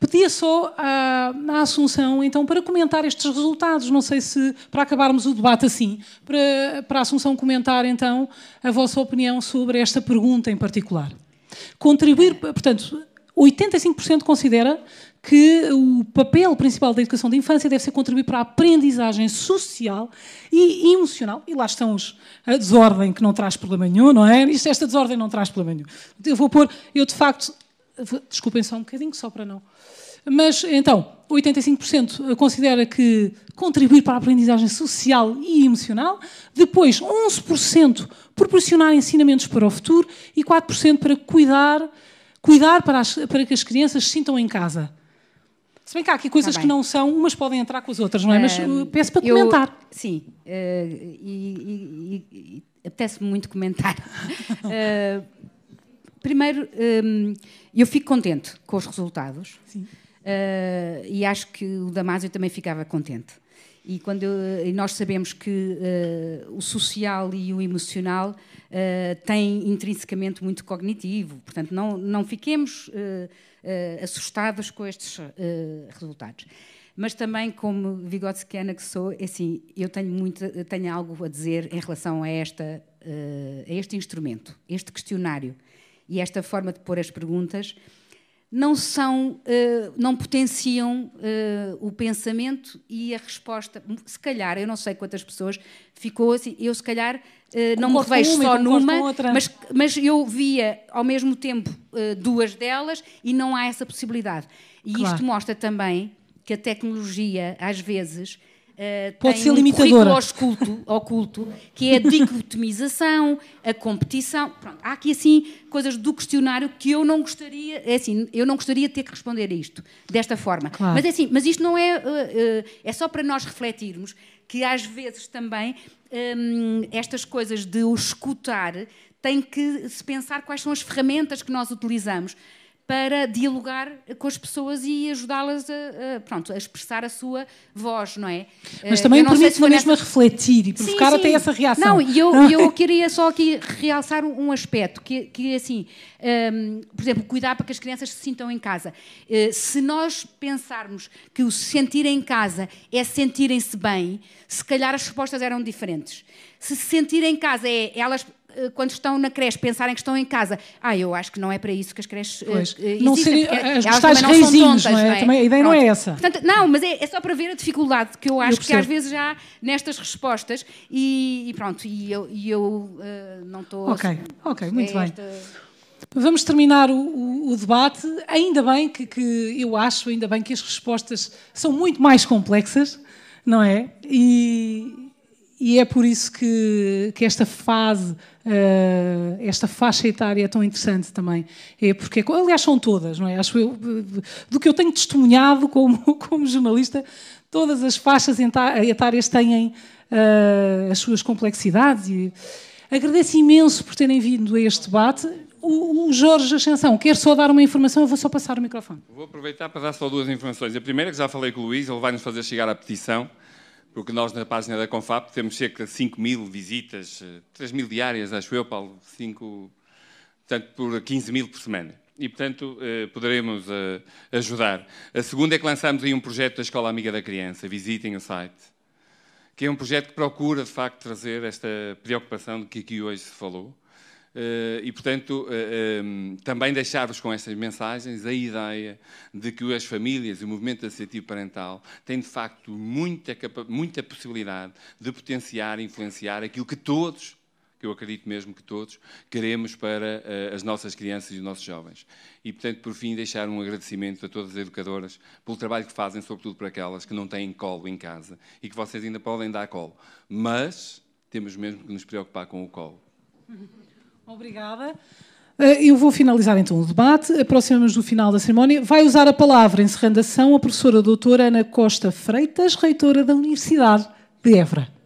Pedia só à, à Assunção, então, para comentar estes resultados. Não sei se, para acabarmos o debate assim, para, para a Assunção comentar, então, a vossa opinião sobre esta pergunta em particular. Contribuir, portanto, 85% considera que o papel principal da educação da infância deve ser contribuir para a aprendizagem social e emocional. E lá estão os, a desordem que não traz problema nenhum, não é? Isto, esta desordem não traz problema nenhum. Eu vou pôr, eu de facto, desculpem só um bocadinho, só para não. Mas então, 85% considera que contribuir para a aprendizagem social e emocional, depois 11% proporcionar ensinamentos para o futuro e 4% para cuidar, cuidar para, as, para que as crianças se sintam em casa. Se bem que há aqui coisas tá que não são, umas podem entrar com as outras, não é? Mas uh, peço para comentar. Eu, sim, uh, e, e, e apetece-me muito comentar. uh, primeiro, um, eu fico contente com os resultados e acho que o Damásio também ficava contente. E, quando eu, e nós sabemos que o social e o emocional têm intrinsecamente muito cognitivo, portanto, não, não fiquemos uh, assustadas com estes uh, resultados. Mas também, como vigotskiana que sou, é assim, eu tenho, muito, tenho algo a dizer em relação a, esta, uh, a este instrumento, este questionário e esta forma de pôr as perguntas não são, uh, não potenciam uh, o pensamento e a resposta. Se calhar, eu não sei quantas pessoas ficou assim, eu se calhar uh, não me revejo só numa, mas, mas eu via ao mesmo tempo duas delas e não há essa possibilidade. E claro. isto mostra também que a tecnologia, às vezes, Uh, Pode ser um limitadora. Oculto, oculto, que é a dicotomização, a competição. Pronto, há aqui assim coisas do questionário que eu não gostaria, é assim, eu não gostaria de ter que responder a isto desta forma. Claro. Mas é assim, mas isto não é, uh, uh, é só para nós refletirmos que às vezes também um, estas coisas de o escutar tem que se pensar quais são as ferramentas que nós utilizamos para dialogar com as pessoas e ajudá-las a, a, pronto, a expressar a sua voz, não é? Mas também permite se mesmo a refletir e provocar sim, sim. até essa reação. Não, e eu, eu queria só aqui realçar um aspecto, que, que assim, um, por exemplo, cuidar para que as crianças se sintam em casa. Uh, se nós pensarmos que o se sentir em casa é sentirem-se bem, se calhar as respostas eram diferentes. Se se sentir em casa é elas eh, quando estão na creche, pensarem que estão em casa. Ah, eu acho que não é para isso que as creches pois. Uh, não seria, as tais reizinhos, não, é? não é? Também, a ideia Pronto. não é essa. Portanto, não, mas é, é, só para ver a dificuldade que eu acho eu que às vezes já há nestas respostas e, e pronto, e eu, e eu uh, não estou... Ok, ok, muito é bem. Vamos terminar o, o, o, debate. Ainda bem que, que, eu acho, ainda bem que as respostas são muito mais complexas, não é? E, e é por isso que, que esta fase Uh, esta faixa etária é tão interessante também. É porque, aliás, são todas, não é? Acho eu, do que eu tenho testemunhado como, como jornalista, todas as faixas etárias têm uh, as suas complexidades. E agradeço imenso por terem vindo a este debate. O, Jorge Ascensão quer só dar uma informação, eu vou só passar o microfone. Vou aproveitar para dar só duas informações. A primeira, que já falei com o Luís, ele vai nos fazer chegar a petição porque nós na página da Confap temos cerca de 5 mil visitas, 3 eh, mil diárias, acho eu, Paulo, 5, portanto, por 15 mil por semana. E, portanto, eh, poderemos eh, ajudar. A segunda é que lançamos aí um projeto da Escola Amiga da Criança, visitem o site, que é um projeto que procura, de facto, trazer esta preocupação de que aqui hoje se falou, e, portanto, eh, um, eh, também deixar-vos com estas mensagens a ideia de que as famílias e o movimento associativo parental têm, de facto, muita, muita possibilidade de potenciar e influenciar aquilo que todos, que eu acredito mesmo que todos, queremos para uh, as nossas crianças e os nossos jovens. E, portanto, por fim, deixar um agradecimento a todas as educadoras pelo trabalho que fazem, sobretudo para aquelas que não têm colo em casa e que vocês ainda podem dar colo. Mas temos mesmo que nos preocupar com o colo. Obrigada. Eh, eu vou finalizar então o debate. Aproximamos do final da cerimónia. Vai usar a palavra, encerrando a sessão, a professora doutora Ana Costa Freitas, reitora da Universidade de Évora.